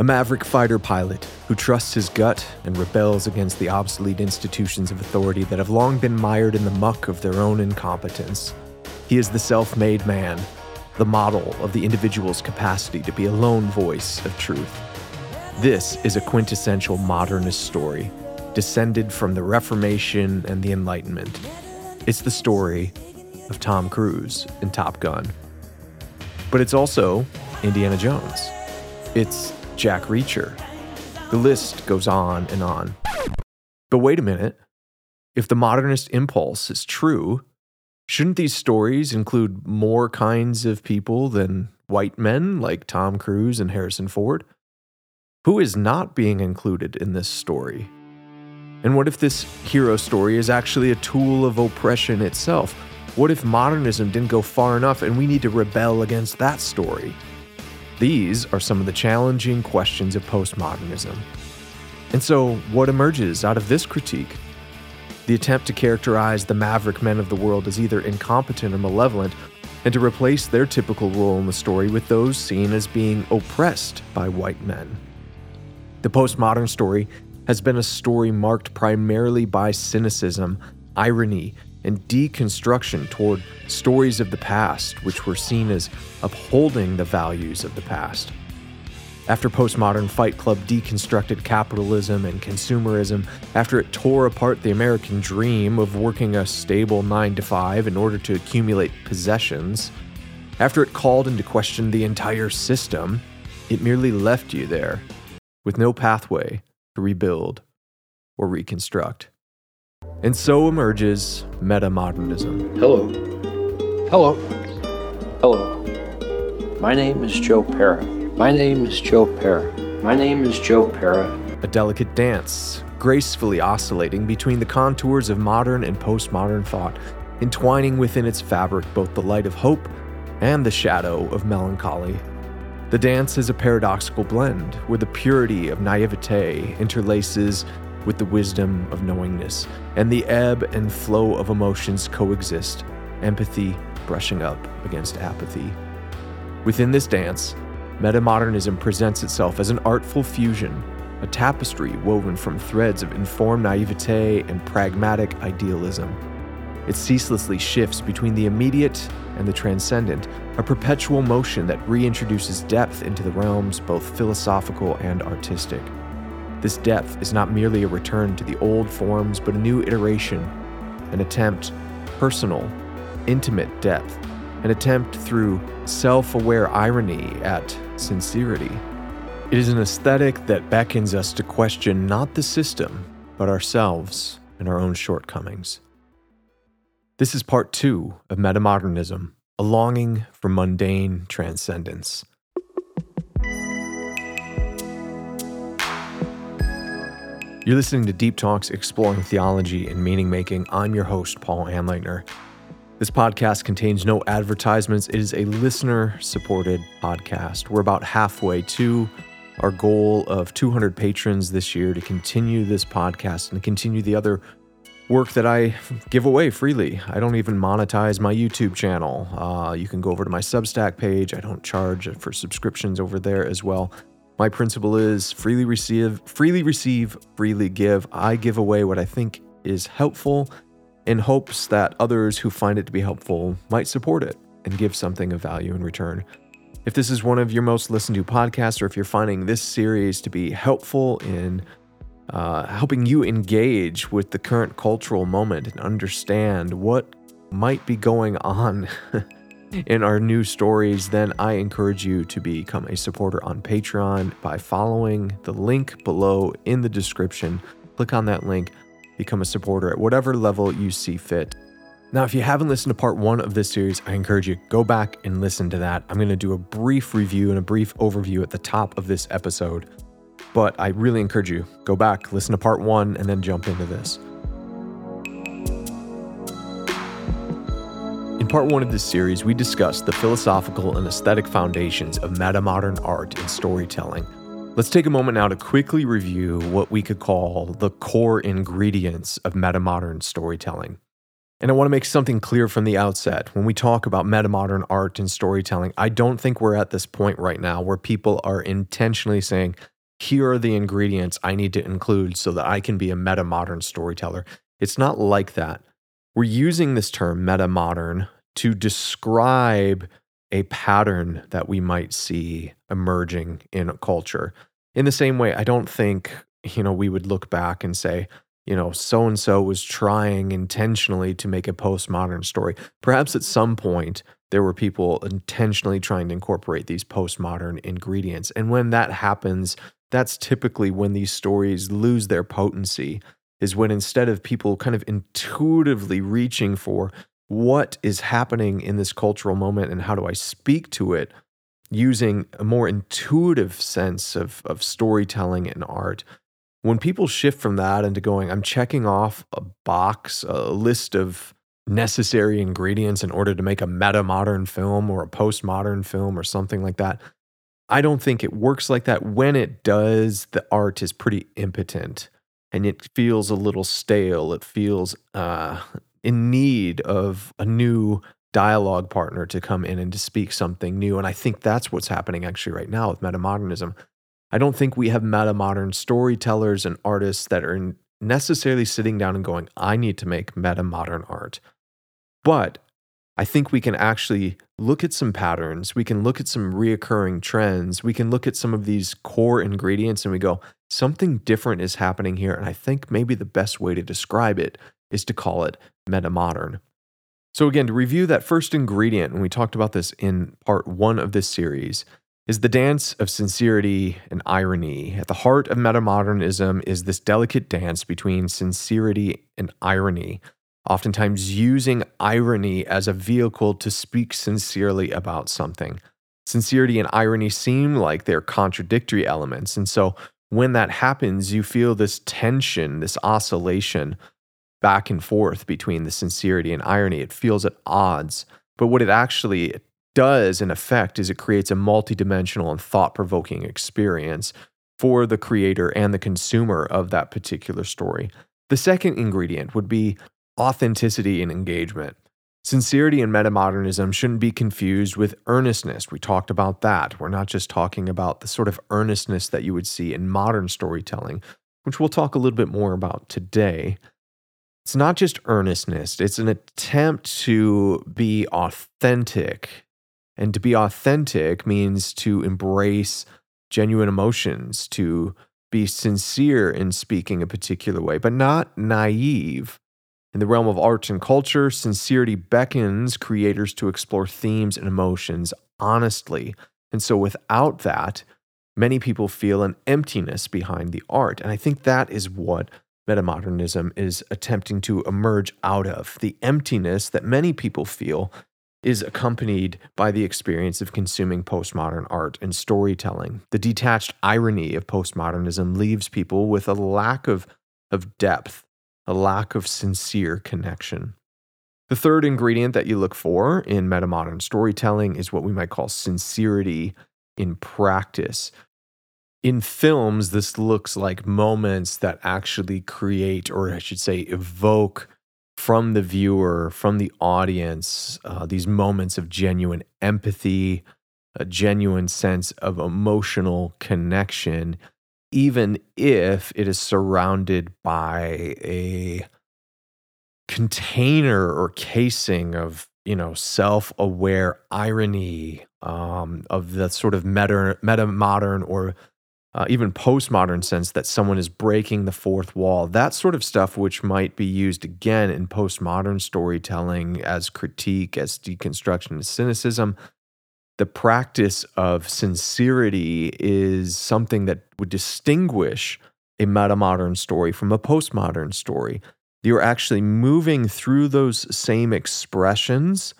A maverick fighter pilot who trusts his gut and rebels against the obsolete institutions of authority that have long been mired in the muck of their own incompetence. He is the self made man, the model of the individual's capacity to be a lone voice of truth. This is a quintessential modernist story, descended from the Reformation and the Enlightenment. It's the story of Tom Cruise in Top Gun. But it's also Indiana Jones. It's Jack Reacher. The list goes on and on. But wait a minute. If the modernist impulse is true, shouldn't these stories include more kinds of people than white men like Tom Cruise and Harrison Ford? Who is not being included in this story? And what if this hero story is actually a tool of oppression itself? What if modernism didn't go far enough and we need to rebel against that story? These are some of the challenging questions of postmodernism. And so, what emerges out of this critique? The attempt to characterize the maverick men of the world as either incompetent or malevolent, and to replace their typical role in the story with those seen as being oppressed by white men. The postmodern story has been a story marked primarily by cynicism, irony, and deconstruction toward stories of the past, which were seen as upholding the values of the past. After postmodern Fight Club deconstructed capitalism and consumerism, after it tore apart the American dream of working a stable 9 to 5 in order to accumulate possessions, after it called into question the entire system, it merely left you there, with no pathway to rebuild or reconstruct. And so emerges metamodernism. Hello. Hello. Hello. My name is Joe Pera. My name is Joe Pera. My name is Joe Pera. A delicate dance, gracefully oscillating between the contours of modern and postmodern thought, entwining within its fabric both the light of hope and the shadow of melancholy. The dance is a paradoxical blend where the purity of naivete interlaces with the wisdom of knowingness, and the ebb and flow of emotions coexist, empathy brushing up against apathy. Within this dance, metamodernism presents itself as an artful fusion, a tapestry woven from threads of informed naivete and pragmatic idealism. It ceaselessly shifts between the immediate and the transcendent, a perpetual motion that reintroduces depth into the realms both philosophical and artistic. This depth is not merely a return to the old forms, but a new iteration, an attempt, personal, intimate depth, an attempt through self aware irony at sincerity. It is an aesthetic that beckons us to question not the system, but ourselves and our own shortcomings. This is part two of Metamodernism, a longing for mundane transcendence. You're listening to Deep Talks Exploring Theology and Meaning Making. I'm your host, Paul Anleitner. This podcast contains no advertisements. It is a listener supported podcast. We're about halfway to our goal of 200 patrons this year to continue this podcast and continue the other work that I give away freely. I don't even monetize my YouTube channel. Uh, you can go over to my Substack page. I don't charge for subscriptions over there as well. My principle is freely receive, freely receive, freely give. I give away what I think is helpful in hopes that others who find it to be helpful might support it and give something of value in return. If this is one of your most listened to podcasts, or if you're finding this series to be helpful in uh, helping you engage with the current cultural moment and understand what might be going on in our new stories, then I encourage you to become a supporter on Patreon by following the link below in the description. Click on that link, become a supporter at whatever level you see fit. Now, if you haven't listened to part one of this series, I encourage you go back and listen to that. I'm going to do a brief review and a brief overview at the top of this episode. But I really encourage you go back, listen to part one, and then jump into this. Part one of this series, we discussed the philosophical and aesthetic foundations of metamodern art and storytelling. Let's take a moment now to quickly review what we could call the core ingredients of metamodern storytelling. And I want to make something clear from the outset. When we talk about metamodern art and storytelling, I don't think we're at this point right now where people are intentionally saying, here are the ingredients I need to include so that I can be a meta modern storyteller. It's not like that. We're using this term meta modern to describe a pattern that we might see emerging in a culture. In the same way, I don't think, you know, we would look back and say, you know, so and so was trying intentionally to make a postmodern story. Perhaps at some point there were people intentionally trying to incorporate these postmodern ingredients. And when that happens, that's typically when these stories lose their potency, is when instead of people kind of intuitively reaching for what is happening in this cultural moment and how do I speak to it, using a more intuitive sense of, of storytelling and art. When people shift from that into going, I'm checking off a box, a list of necessary ingredients in order to make a meta modern film or a postmodern film or something like that. I don't think it works like that. When it does, the art is pretty impotent and it feels a little stale. It feels uh, in need of a new dialogue partner to come in and to speak something new. And I think that's what's happening actually right now with metamodernism. I don't think we have metamodern storytellers and artists that are necessarily sitting down and going, I need to make metamodern art. But I think we can actually look at some patterns. We can look at some reoccurring trends. We can look at some of these core ingredients and we go, something different is happening here. And I think maybe the best way to describe it is to call it metamodern. So, again, to review that first ingredient, and we talked about this in part one of this series, is the dance of sincerity and irony. At the heart of metamodernism is this delicate dance between sincerity and irony, oftentimes using irony as a vehicle to speak sincerely about something. Sincerity and irony seem like they're contradictory elements. And so when that happens, you feel this tension, this oscillation back and forth between the sincerity and irony. It feels at odds. But what it actually does, in effect, is it creates a multidimensional and thought provoking experience for the creator and the consumer of that particular story. The second ingredient would be authenticity and engagement. Sincerity in metamodernism shouldn't be confused with earnestness. We talked about that. We're not just talking about the sort of earnestness that you would see in modern storytelling, which we'll talk a little bit more about today. It's not just earnestness, it's an attempt to be authentic. And to be authentic means to embrace genuine emotions, to be sincere in speaking a particular way, but not naive. In the realm of art and culture, sincerity beckons creators to explore themes and emotions honestly. And so, without that, many people feel an emptiness behind the art. And I think that is what metamodernism is attempting to emerge out of. The emptiness that many people feel is accompanied by the experience of consuming postmodern art and storytelling. The detached irony of postmodernism leaves people with a lack of, of depth a lack of sincere connection. The third ingredient that you look for in metamodern storytelling is what we might call sincerity in practice. In films, this looks like moments that actually create, or I should say, evoke from the viewer, from the audience, uh, these moments of genuine empathy, a genuine sense of emotional connection, even if it is surrounded by a container or casing of you know self-aware irony um, of the sort of meta meta modern or uh, even postmodern sense that someone is breaking the fourth wall that sort of stuff which might be used again in postmodern storytelling as critique as deconstruction as cynicism the practice of sincerity is something that would distinguish a metamodern story from a postmodern story. You're actually moving through those same expressions,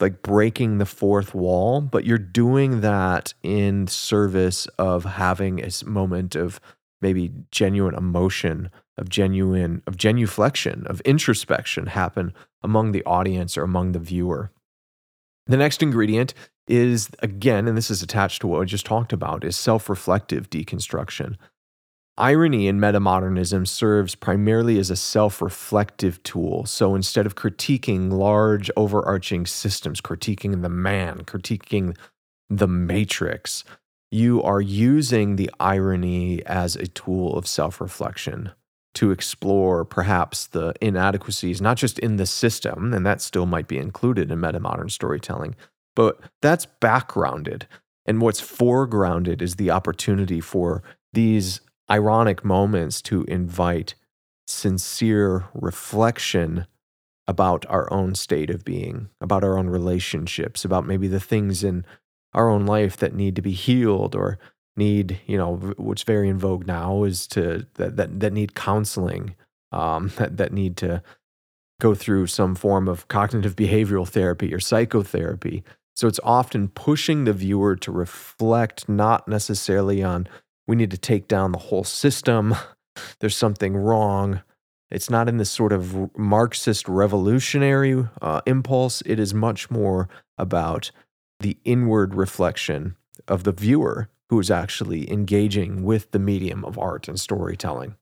like breaking the fourth wall, but you're doing that in service of having a moment of maybe genuine emotion, of genuine, of genuflection, of introspection happen among the audience or among the viewer. The next ingredient is, again, and this is attached to what I just talked about, is self reflective deconstruction. Irony in metamodernism serves primarily as a self reflective tool. So instead of critiquing large overarching systems, critiquing the man, critiquing the matrix, you are using the irony as a tool of self reflection to explore perhaps the inadequacies, not just in the system, and that still might be included in metamodern storytelling, but that's backgrounded. And what's foregrounded is the opportunity for these ironic moments to invite sincere reflection about our own state of being, about our own relationships, about maybe the things in our own life that need to be healed or need, you know, what's very in vogue now is to that that, that need counseling, um, that, that need to go through some form of cognitive behavioral therapy or psychotherapy. So it's often pushing the viewer to reflect not necessarily on we need to take down the whole system, there's something wrong. It's not in this sort of Marxist revolutionary uh, impulse. It is much more about the inward reflection of the viewer who is actually engaging with the medium of art and storytelling.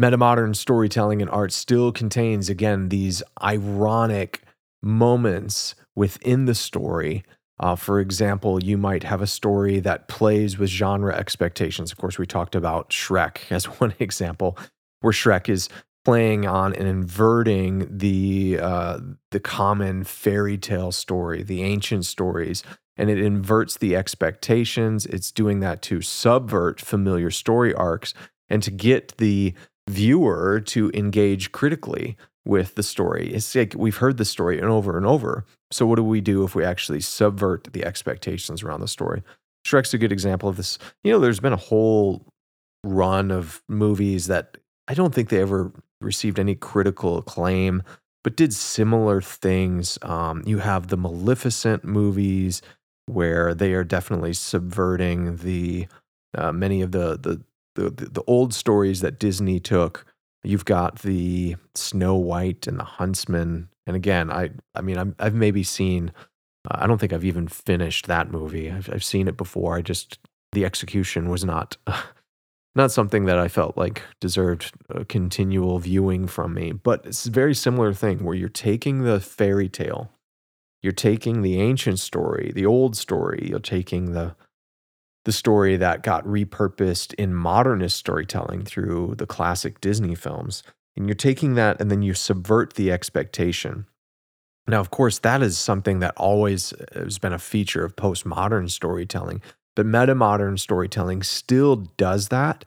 Metamodern storytelling and art still contains, again, these ironic moments within the story. Uh, for example, you might have a story that plays with genre expectations. Of course, we talked about Shrek as one example, where Shrek is playing on and inverting the uh, the common fairy tale story, the ancient stories, and it inverts the expectations. It's doing that to subvert familiar story arcs and to get the viewer to engage critically with the story. It's like we've heard the story and over and over. So what do we do if we actually subvert the expectations around the story? Shrek's a good example of this. You know, there's been a whole run of movies that I don't think they ever received any critical acclaim, but did similar things. Um, you have the Maleficent movies where they are definitely subverting the uh, many of the, the the the old stories that Disney took. You've got the Snow White and the Huntsman, and again, I I mean i have maybe seen. Uh, I don't think I've even finished that movie. I've, I've seen it before. I just the execution was not not something that I felt like deserved continual viewing from me. But it's a very similar thing where you're taking the fairy tale, you're taking the ancient story, the old story, you're taking the the story that got repurposed in modernist storytelling through the classic Disney films. And you're taking that and then you subvert the expectation. Now, of course, that is something that always uh, has been a feature of postmodern storytelling but metamodern storytelling still does that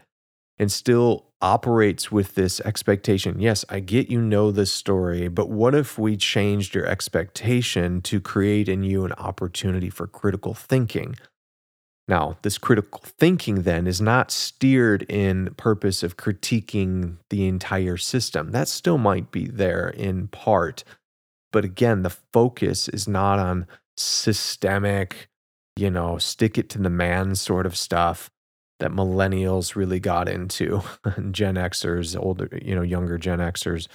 and still operates with this expectation. Yes, I get you know this story, but what if we changed your expectation to create in you an opportunity for critical thinking? Now, this critical thinking then is not steered in purpose of critiquing the entire system. That still might be there in part. But again, the focus is not on systemic you know, stick it to the man sort of stuff that millennials really got into, Gen Xers, older, you know, younger Gen Xers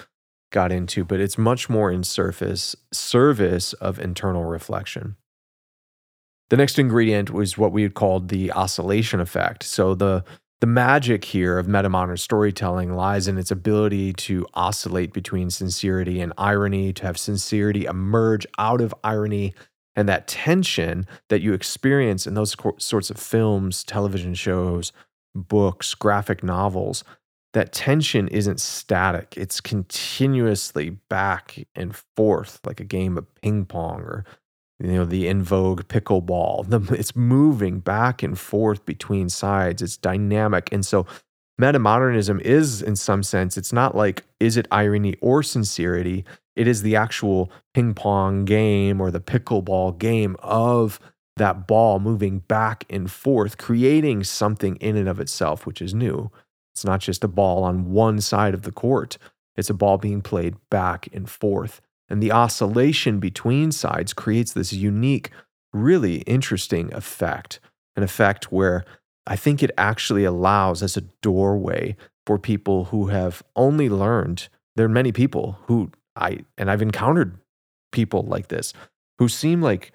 got into, but it's much more in surface service of internal reflection. The next ingredient was what we had called the oscillation effect. So the the magic here of metamodern storytelling lies in its ability to oscillate between sincerity and irony, to have sincerity emerge out of irony and that tension that you experience in those sorts of films, television shows, books, graphic novels, that tension isn't static. It's continuously back and forth, like a game of ping pong or you know the in vogue pickleball. It's moving back and forth between sides. It's dynamic, and so metamodernism is, in some sense, it's not like is it irony or sincerity. It is the actual ping pong game or the pickleball game of that ball moving back and forth, creating something in and of itself, which is new. It's not just a ball on one side of the court, it's a ball being played back and forth. And the oscillation between sides creates this unique, really interesting effect an effect where I think it actually allows as a doorway for people who have only learned. There are many people who I and I've encountered people like this who seem like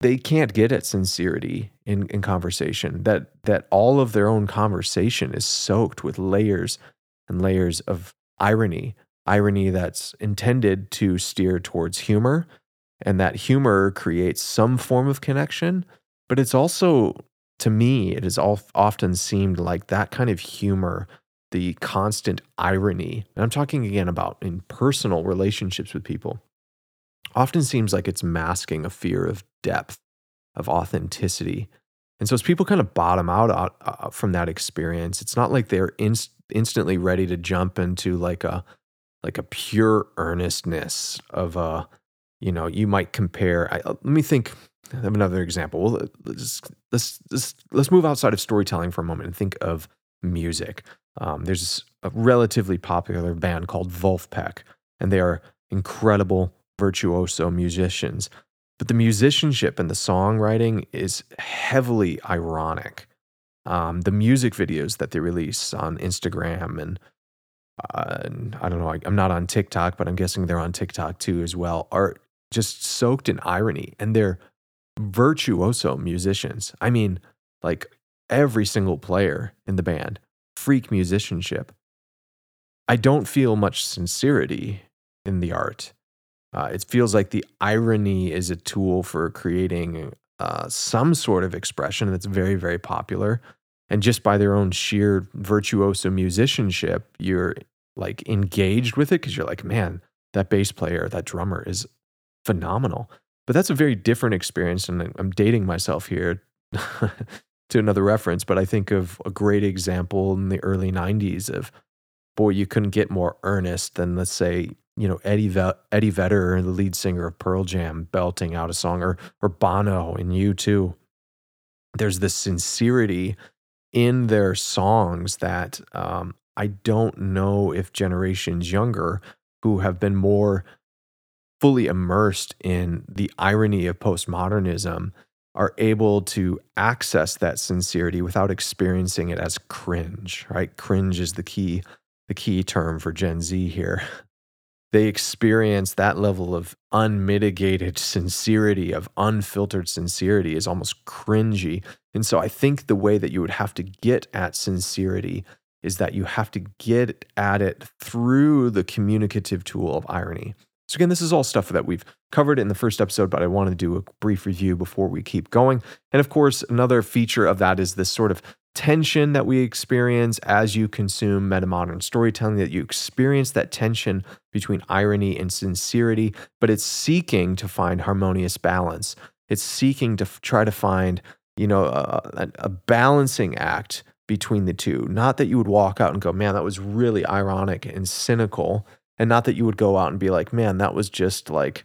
they can't get at sincerity in, in conversation that that all of their own conversation is soaked with layers and layers of irony irony that's intended to steer towards humor and that humor creates some form of connection but it's also to me, it has often seemed like that kind of humor, the constant irony, and I'm talking again about in personal relationships with people, often seems like it's masking a fear of depth, of authenticity. And so as people kind of bottom out uh, uh from that experience, it's not like they're inst- instantly ready to jump into like a like a pure earnestness of a you know you might compare I, uh, let me think of another example. Well let's, let's let's let's move outside of storytelling for a moment and think of music. Um, there's a relatively popular band called Vulfpeck and they are incredible virtuoso musicians. But the musicianship and the songwriting is heavily ironic. Um, the music videos that they release on Instagram and uh, I don't know, I, I'm not on TikTok, but I'm guessing they're on TikTok too as well, are just soaked in irony and they're virtuoso musicians. I mean, like every single player in the band, freak musicianship. I don't feel much sincerity in the art. Uh, it feels like the irony is a tool for creating uh, some sort of expression that's very, very popular. And just by their own sheer virtuoso musicianship, you're like engaged with it because you're like, man, that bass player, that drummer is phenomenal. But that's a very different experience. And I'm dating myself here to another reference, but I think of a great example in the early 90s of, boy, you couldn't get more earnest than, let's say, you know Eddie Eddie Vedder, the lead singer of Pearl Jam, belting out a song, or or Bono in U2. There's this sincerity in their songs that um, I don't know if generations younger who have been more fully immersed in the irony of postmodernism are able to access that sincerity without experiencing it as cringe right? Cringe is the key the key term for gen z here they experience that level of unmitigated sincerity, of unfiltered sincerity, is almost cringy. And so I think the way that you would have to get at sincerity is that you have to get at it through the communicative tool of irony. So, again, this is all stuff that we've covered in the first episode, but I wanted to do a brief review before we keep going. And of course, another feature of that is this sort of tension that we experience as you consume metamodern storytelling, that you experience that tension between irony and sincerity, but it's seeking to find harmonious balance. It's seeking to f- try to find, you know, a, a balancing act between the two. Not that you would walk out and go, man, that was really ironic and cynical. And not that you would go out and be like, man, that was just like,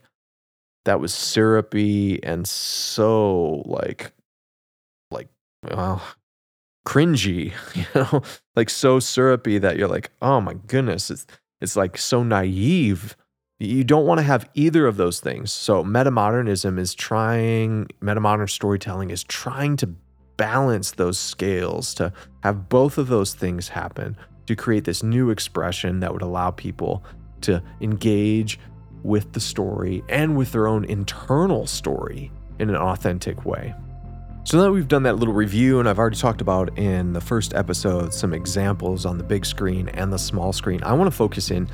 that was syrupy and so like, like, well, cringy, you know, like so syrupy that you're like, oh my goodness, it's it's like so naive. You don't want to have either of those things. So metamodernism is trying, metamodern storytelling is trying to balance those scales to have both of those things happen to create this new expression that would allow people to engage with the story and with their own internal story in an authentic way. So now that we've done that little review, and I've already talked about in the first episode some examples on the big screen and the small screen, I want to focus in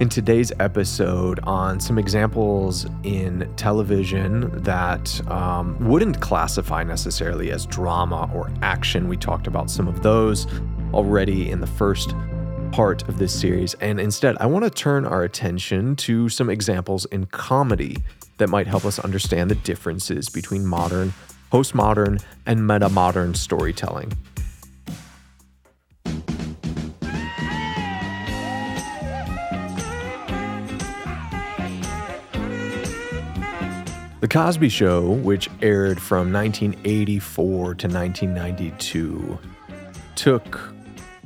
in today's episode on some examples in television that um, wouldn't classify necessarily as drama or action. We talked about some of those already in the first part of this series, and instead, I want to turn our attention to some examples in comedy that might help us understand the differences between modern postmodern, and metamodern storytelling. The Cosby Show, which aired from 1984 to 1992, took,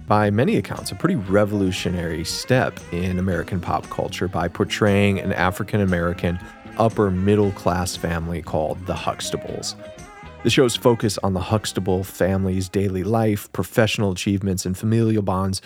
by many accounts, a pretty revolutionary step in American pop culture by portraying an African American upper middle class family called the Huxtables. The show's focus on the Huxtable family's daily life, professional achievements, and familial bonds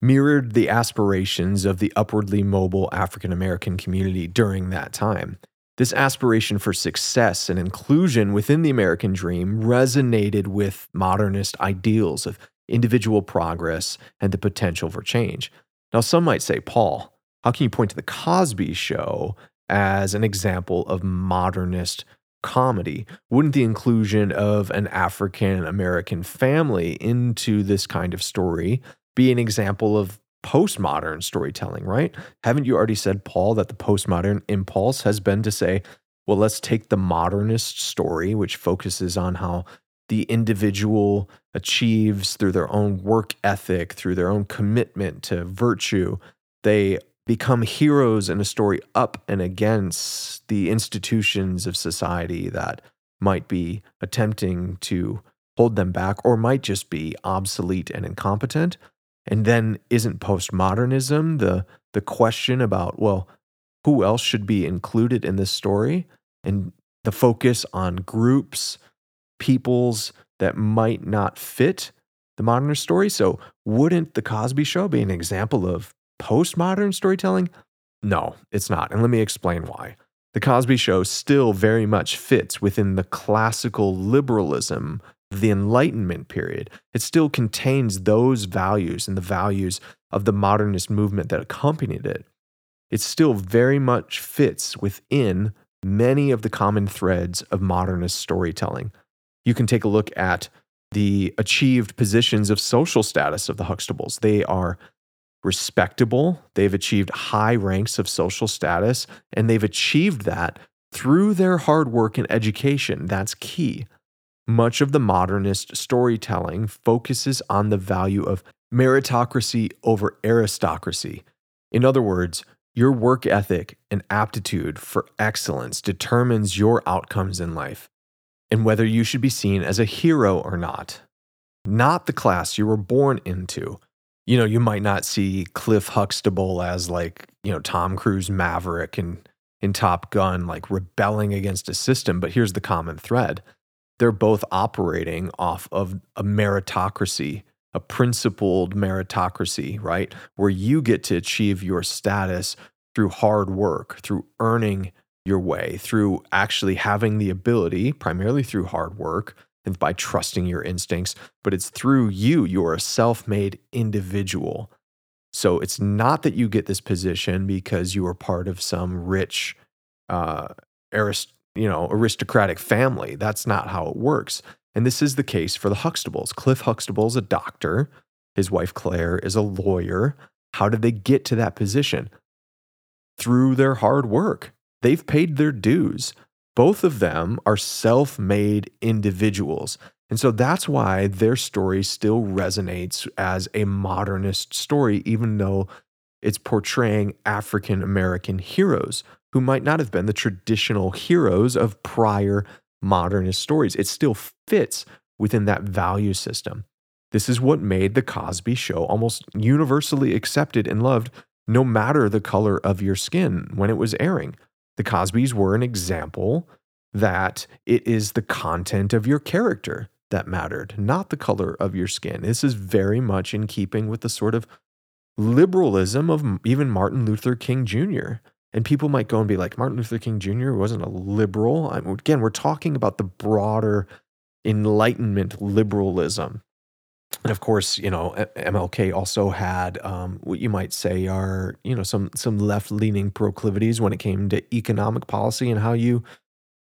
mirrored the aspirations of the upwardly mobile African American community during that time. This aspiration for success and inclusion within the American dream resonated with modernist ideals of individual progress and the potential for change. Now, some might say, Paul, how can you point to the Cosby show as an example of modernist comedy? Wouldn't the inclusion of an African American family into this kind of story be an example of postmodern storytelling, right? Haven't you already said, Paul, that the postmodern impulse has been to say, well, let's take the modernist story, which focuses on how the individual achieves through their own work ethic, through their own commitment to virtue. They become heroes in a story up and against the institutions of society that might be attempting to hold them back or might just be obsolete and incompetent. And then isn't postmodernism the the question about, well, who else should be included in this story? And the focus on groups, peoples that might not fit the modernist story. So wouldn't the Cosby show be an example of postmodern storytelling? No, it's not. And let me explain why. The Cosby Show still very much fits within the classical liberalism the Enlightenment period. It still contains those values and the values of the modernist movement that accompanied it. It still very much fits within many of the common threads of modernist storytelling. You can take a look at the achieved positions of social status of the Huxtables. They are respectable, they've achieved high ranks of social status, and they've achieved that through their hard work and education. That's key. Much of the modernist storytelling focuses on the value of meritocracy over aristocracy. In other words, your work ethic and aptitude for excellence determines your outcomes in life and whether you should be seen as a hero or not, not the class you were born into. You know, you might not see Cliff Huxtable as like, you know, Tom Cruise Maverick and in Top Gun, like rebelling against a system, but here's the common thread they're both operating off of a meritocracy, a principled meritocracy, right? Where you get to achieve your status through hard work, through earning your way, through actually having the ability, primarily through hard work and by trusting your instincts, but it's through you. You're a self made individual. So it's not that you get this position because you are part of some rich uh, arist- you know, aristocratic family. That's not how it works. And this is the case for the Huxtables. Cliff Huxtable is a doctor. His wife Claire is a lawyer. How did they get to that position? Through their hard work. They've paid their dues. Both of them are self made individuals. And so that's why their story still resonates as a modernist story, even though it's portraying African American heroes who might not have been the traditional heroes of prior modernist stories. It still fits within that value system. This is what made The Cosby Show almost universally accepted and loved, no matter the color of your skin when it was airing. The Cosbys were an example that it is the content of your character that mattered, not the color of your skin. This is very much in keeping with the sort of liberalism of even Martin Luther King Jr. And people might go and be like, Martin Luther King Jr. wasn't a liberal. I mean, again, we're talking about the broader Enlightenment liberalism. And of course, you know, MLK also had um, what you might say are, you know, some some left leaning proclivities when it came to economic policy and how you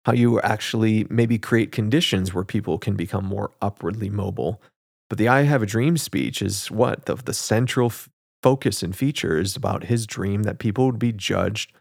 how you actually maybe create conditions where people can become more upwardly mobile. But the I Have a Dream speech is what the, the central f- focus and feature is about his dream that people would be judged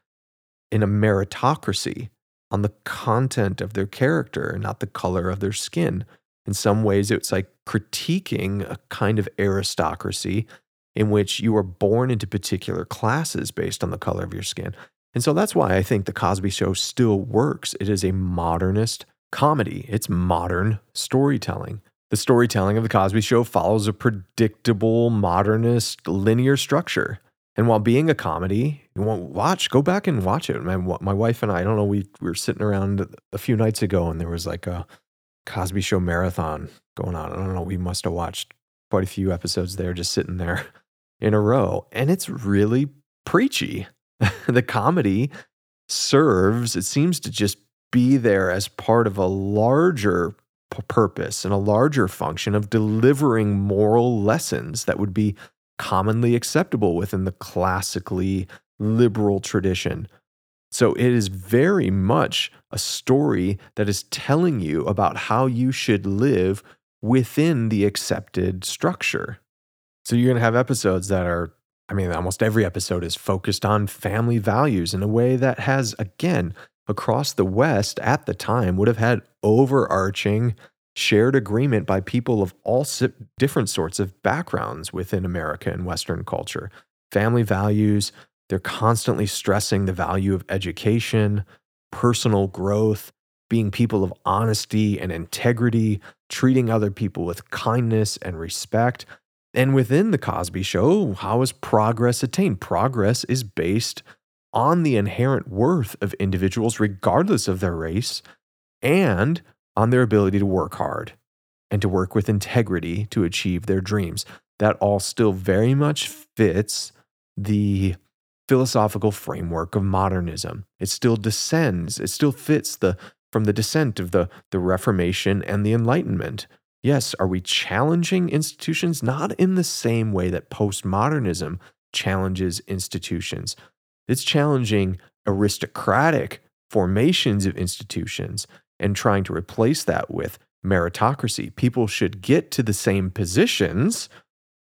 in a meritocracy on the content of their character, not the color of their skin. In some ways, it's like critiquing a kind of aristocracy in which you are born into particular classes based on the color of your skin. And so that's why I think The Cosby Show still works. It is a modernist comedy, it's modern storytelling. The storytelling of The Cosby Show follows a predictable modernist linear structure. And while being a comedy, you want watch, go back and watch it. My my wife and I, I don't know, we, we were sitting around a few nights ago and there was like a Cosby Show marathon going on. I don't know, we must have watched quite a few episodes there, just sitting there in a row. And it's really preachy. the comedy serves, it seems to just be there as part of a larger p- purpose and a larger function of delivering moral lessons that would be commonly acceptable within the classically liberal tradition. So it is very much a story that is telling you about how you should live within the accepted structure. So you're going to have episodes that are, I mean, almost every episode is focused on family values in a way that has, again, across the West at the time would have had overarching shared agreement by people of all different sorts of backgrounds within America and Western culture. Family values, they're constantly stressing the value of education, personal growth, being people of honesty and integrity, treating other people with kindness and respect. And within the Cosby Show, how is progress attained? Progress is based on the inherent worth of individuals, regardless of their race, and on their ability to work hard and to work with integrity to achieve their dreams. That all still very much fits the philosophical framework of modernism. It still descends, it still fits the from the descent of the, the Reformation and the Enlightenment. Yes, are we challenging institutions? Not in the same way that postmodernism challenges institutions. It's challenging aristocratic formations of institutions and trying to replace that with meritocracy. People should get to the same positions,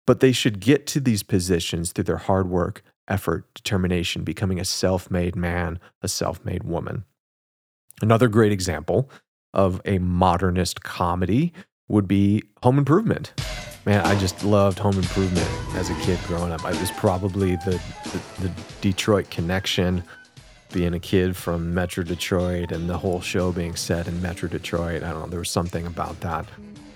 but they should get to these positions through their hard work, effort, determination, becoming a self made man, a self made woman. Another great example of a modernist comedy would be Home Improvement. Man, I just loved Home Improvement as a kid growing up. It was probably the, the, the Detroit connection, being a kid from Metro Detroit and the whole show being set in Metro Detroit. I don't know, there was something about that.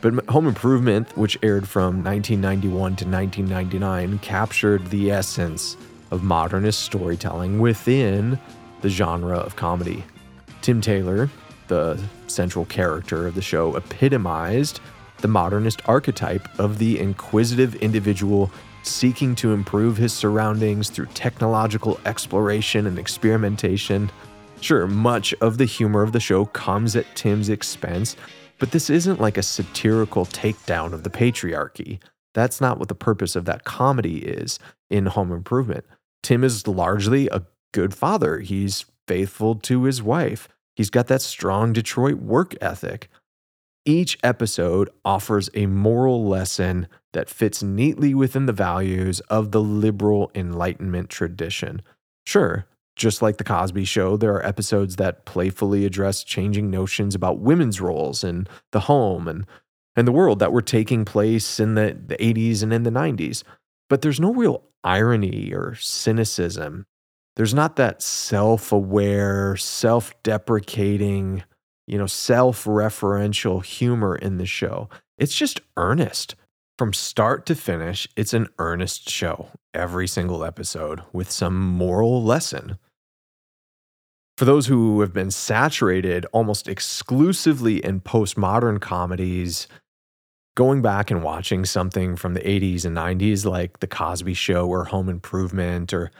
But Home Improvement, which aired from 1991 to 1999, captured the essence of modernist storytelling within the genre of comedy. Tim Taylor, the central character of the show, epitomized the modernist archetype of the inquisitive individual seeking to improve his surroundings through technological exploration and experimentation. Sure, much of the humor of the show comes at Tim's expense, but this isn't like a satirical takedown of the patriarchy. That's not what the purpose of that comedy is in Home Improvement. Tim is largely a good father. He's faithful to his wife. He's got that strong Detroit work ethic. Each episode offers a moral lesson that fits neatly within the values of the liberal Enlightenment tradition. Sure, just like The Cosby Show, there are episodes that playfully address changing notions about women's roles in the home and, and the world that were taking place in the, the 80s and in the 90s. But there's no real irony or cynicism. There's not that self aware, self deprecating, you know, self referential humor in the show. It's just earnest. From start to finish, it's an earnest show, every single episode with some moral lesson. For those who have been saturated almost exclusively in postmodern comedies, going back and watching something from the 80s and 90s like The Cosby Show or Home Improvement or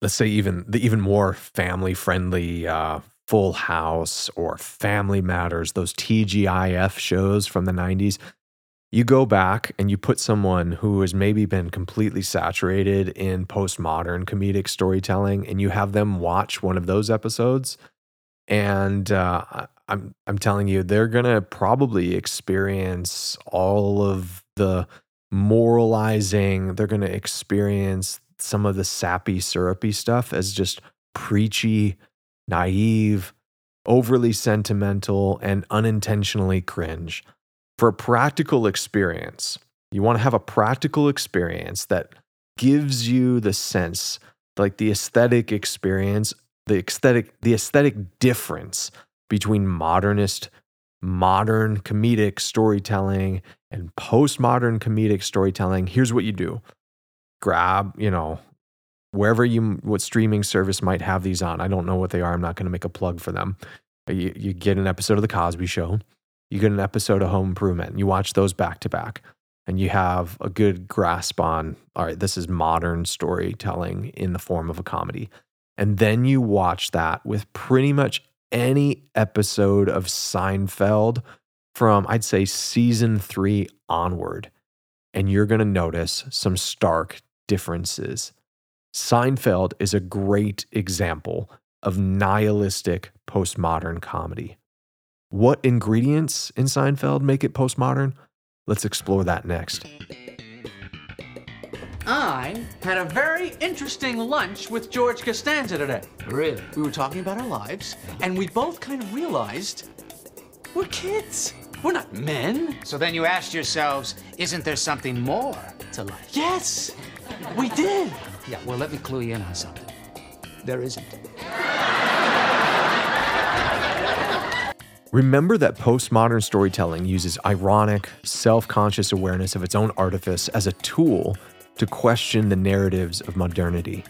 let's say even the even more family friendly uh, Full House or Family Matters, those TGIF shows from the 90s, you go back and you put someone who has maybe been completely saturated in postmodern comedic storytelling and you have them watch one of those episodes and uh, I'm I'm telling you they're to probably experience all of the moralizing they're to experience some of the sappy syrupy stuff as just preachy naive, overly sentimental, and unintentionally cringe. For a practical experience, you want to have a practical experience that gives you the sense, like the aesthetic experience, the aesthetic, the aesthetic difference between modernist, modern comedic storytelling and postmodern comedic storytelling. Here's what you do grab, you know, wherever you what streaming service might have these on. I don't know what they are. I'm not going to make a plug for them. Uh, you, you get an episode of the Cosby Show, you get an episode of Home Improvement, you watch those back to back, and you have a good grasp on. All right, this is modern storytelling in the form of a comedy, and then you watch that with pretty much any episode of Seinfeld from I'd say season three onward, and you're going to notice some stark differences Seinfeld is a great example of nihilistic postmodern comedy. What ingredients in Seinfeld make it postmodern? Let's explore that next. I had a very interesting lunch with George Costanza today. Really? We were talking about our lives, and we both kind of realized we're kids. We're not men. So then you asked yourselves, isn't there something more to life? Yes, we did. Yeah, well, let me clue you in on something. There isn't. Remember that postmodern storytelling uses ironic, self conscious awareness of its own artifice as a tool to question the narratives of modernity.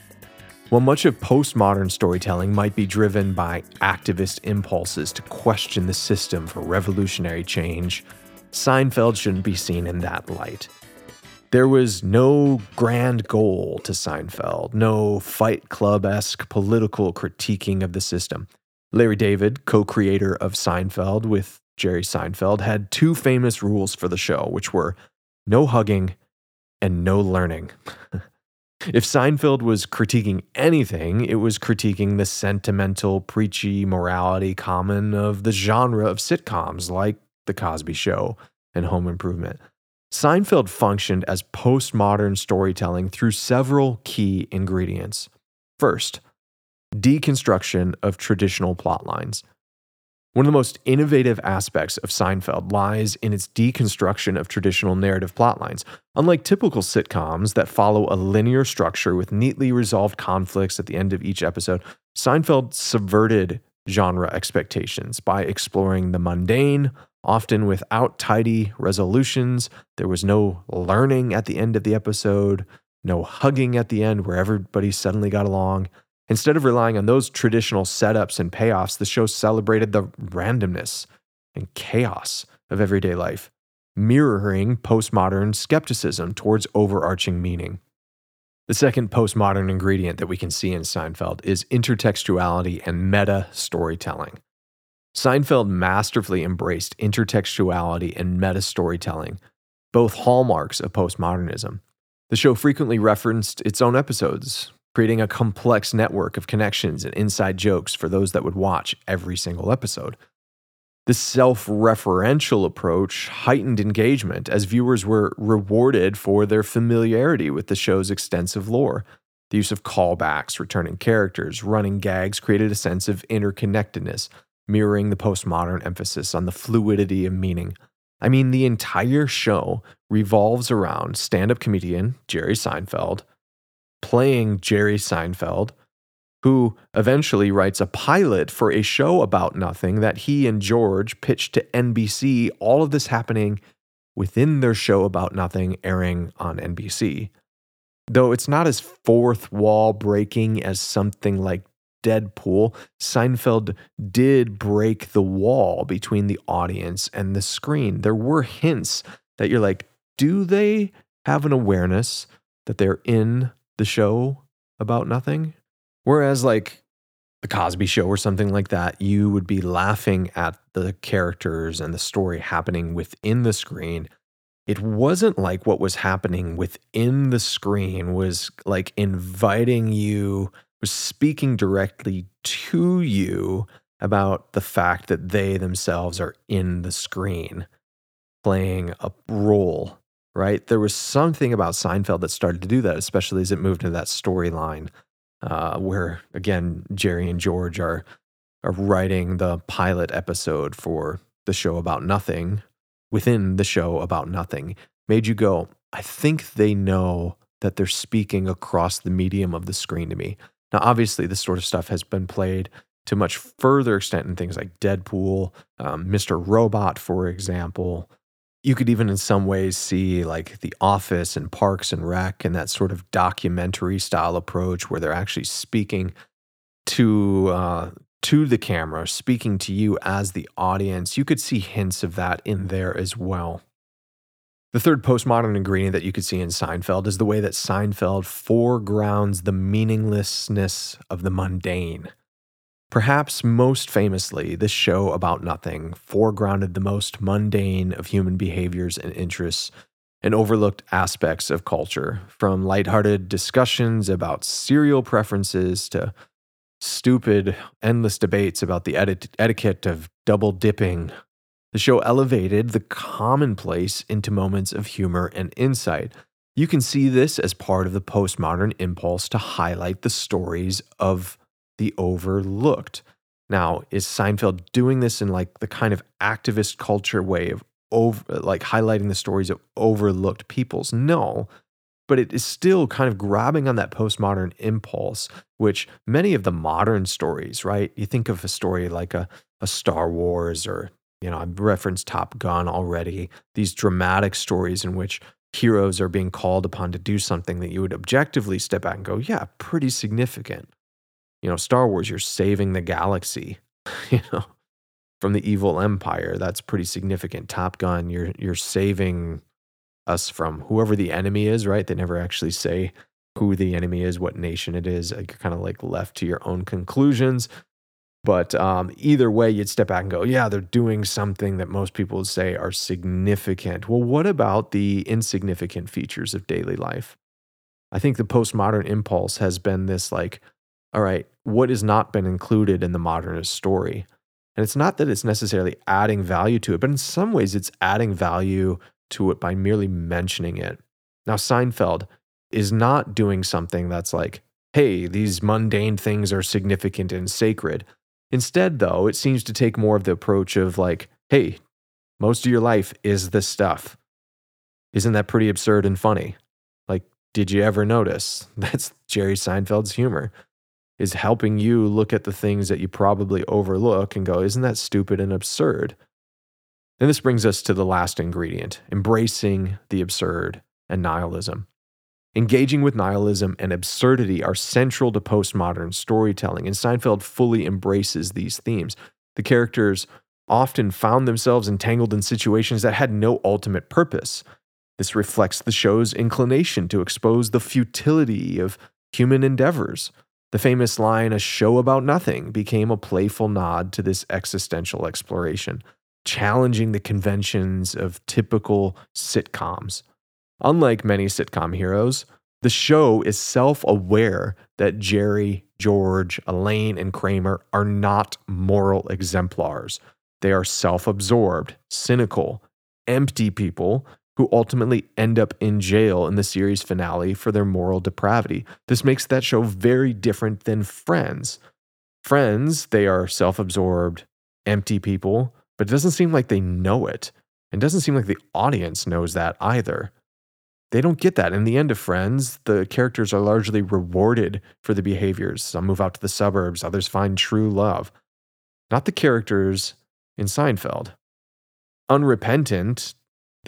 While much of postmodern storytelling might be driven by activist impulses to question the system for revolutionary change, Seinfeld shouldn't be seen in that light. There was no grand goal to Seinfeld, no fight club esque political critiquing of the system. Larry David, co creator of Seinfeld with Jerry Seinfeld, had two famous rules for the show, which were no hugging and no learning. if Seinfeld was critiquing anything, it was critiquing the sentimental, preachy morality common of the genre of sitcoms like The Cosby Show and Home Improvement. Seinfeld functioned as postmodern storytelling through several key ingredients. First, deconstruction of traditional plot lines. One of the most innovative aspects of Seinfeld lies in its deconstruction of traditional narrative plotlines. Unlike typical sitcoms that follow a linear structure with neatly resolved conflicts at the end of each episode, Seinfeld subverted genre expectations by exploring the mundane, often without tidy resolutions. There was no learning at the end of the episode, no hugging at the end where everybody suddenly got along. Instead of relying on those traditional setups and payoffs, the show celebrated the randomness and chaos of everyday life, mirroring postmodern skepticism towards overarching meaning. The second postmodern ingredient that we can see in Seinfeld is intertextuality and meta storytelling. Seinfeld masterfully embraced intertextuality and meta storytelling, both hallmarks of postmodernism. The show frequently referenced its own episodes, creating a complex network of connections and inside jokes for those that would watch every single episode. The self referential approach heightened engagement as viewers were rewarded for their familiarity with the show's extensive lore. The use of callbacks, returning characters, running gags created a sense of interconnectedness, mirroring the postmodern emphasis on the fluidity of meaning. I mean, the entire show revolves around stand up comedian Jerry Seinfeld playing Jerry Seinfeld, who eventually writes a pilot for a show about nothing that he and George pitched to NBC, all of this happening within their show about nothing airing on NBC. Though it's not as fourth wall breaking as something like Deadpool, Seinfeld did break the wall between the audience and the screen. There were hints that you're like, do they have an awareness that they're in the show about nothing. Whereas, like the Cosby Show or something like that, you would be laughing at the characters and the story happening within the screen. It wasn't like what was happening within the screen was like inviting you, was speaking directly to you about the fact that they themselves are in the screen playing a role right? There was something about Seinfeld that started to do that, especially as it moved into that storyline uh, where, again, Jerry and George are, are writing the pilot episode for the show about nothing within the show about nothing. Made you go, I think they know that they're speaking across the medium of the screen to me. Now, obviously, this sort of stuff has been played to much further extent in things like Deadpool, um, Mr. Robot, for example, you could even in some ways see like The Office and Parks and Rec and that sort of documentary style approach where they're actually speaking to uh, to the camera, speaking to you as the audience. You could see hints of that in there as well. The third postmodern ingredient that you could see in Seinfeld is the way that Seinfeld foregrounds the meaninglessness of the mundane. Perhaps most famously, this show about nothing foregrounded the most mundane of human behaviors and interests and overlooked aspects of culture, from lighthearted discussions about cereal preferences to stupid, endless debates about the eti- etiquette of double dipping. The show elevated the commonplace into moments of humor and insight. You can see this as part of the postmodern impulse to highlight the stories of the overlooked. Now, is Seinfeld doing this in like the kind of activist culture way of over, like highlighting the stories of overlooked peoples? No, but it is still kind of grabbing on that postmodern impulse, which many of the modern stories, right? You think of a story like a, a Star Wars or, you know, I've referenced Top Gun already, these dramatic stories in which heroes are being called upon to do something that you would objectively step back and go, yeah, pretty significant you know, Star Wars, you're saving the galaxy, you know, from the evil empire. That's pretty significant. Top Gun, you're you're saving us from whoever the enemy is, right? They never actually say who the enemy is, what nation it is. You're kind of like left to your own conclusions. But um, either way, you'd step back and go, yeah, they're doing something that most people would say are significant. Well, what about the insignificant features of daily life? I think the postmodern impulse has been this like, all right, what has not been included in the modernist story? And it's not that it's necessarily adding value to it, but in some ways it's adding value to it by merely mentioning it. Now, Seinfeld is not doing something that's like, hey, these mundane things are significant and sacred. Instead, though, it seems to take more of the approach of like, hey, most of your life is this stuff. Isn't that pretty absurd and funny? Like, did you ever notice? That's Jerry Seinfeld's humor is helping you look at the things that you probably overlook and go, isn't that stupid and absurd? And this brings us to the last ingredient embracing the absurd and nihilism. Engaging with nihilism and absurdity are central to postmodern storytelling, and Seinfeld fully embraces these themes. The characters often found themselves entangled in situations that had no ultimate purpose. This reflects the show's inclination to expose the futility of human endeavors. The famous line, a show about nothing, became a playful nod to this existential exploration, challenging the conventions of typical sitcoms. Unlike many sitcom heroes, the show is self aware that Jerry, George, Elaine, and Kramer are not moral exemplars. They are self absorbed, cynical, empty people who ultimately end up in jail in the series finale for their moral depravity. This makes that show very different than Friends. Friends, they are self absorbed, empty people, but it doesn't seem like they know it. And doesn't seem like the audience knows that either. They don't get that. In the end of Friends, the characters are largely rewarded for the behaviors. Some move out to the suburbs, others find true love. Not the characters in Seinfeld. Unrepentant,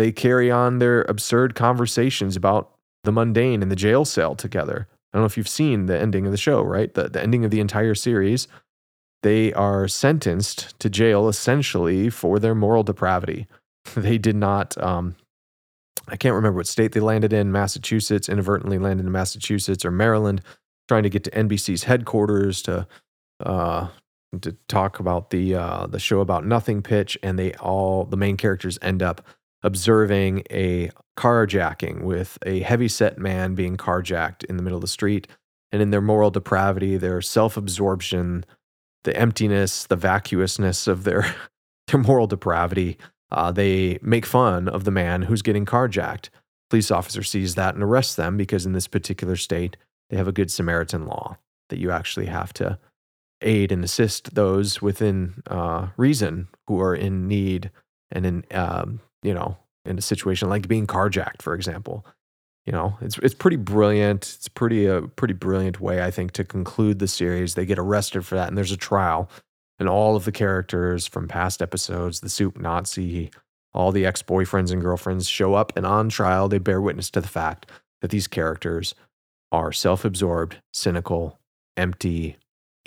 they carry on their absurd conversations about the mundane in the jail cell together. I don't know if you've seen the ending of the show, right? The, the ending of the entire series. They are sentenced to jail essentially for their moral depravity. They did not, um, I can't remember what state they landed in, Massachusetts, inadvertently landed in Massachusetts or Maryland, trying to get to NBC's headquarters to uh, to talk about the uh, the show about nothing pitch, and they all the main characters end up observing a carjacking with a heavy-set man being carjacked in the middle of the street, and in their moral depravity, their self-absorption, the emptiness, the vacuousness of their their moral depravity, uh, they make fun of the man who's getting carjacked. Police officer sees that and arrests them because in this particular state, they have a good Samaritan law that you actually have to aid and assist those within uh, reason who are in need and in um, you know in a situation like being carjacked, for example. You know, it's it's pretty brilliant. It's pretty a pretty brilliant way I think to conclude the series. They get arrested for that, and there's a trial, and all of the characters from past episodes, the soup Nazi, all the ex boyfriends and girlfriends show up, and on trial they bear witness to the fact that these characters are self absorbed, cynical, empty,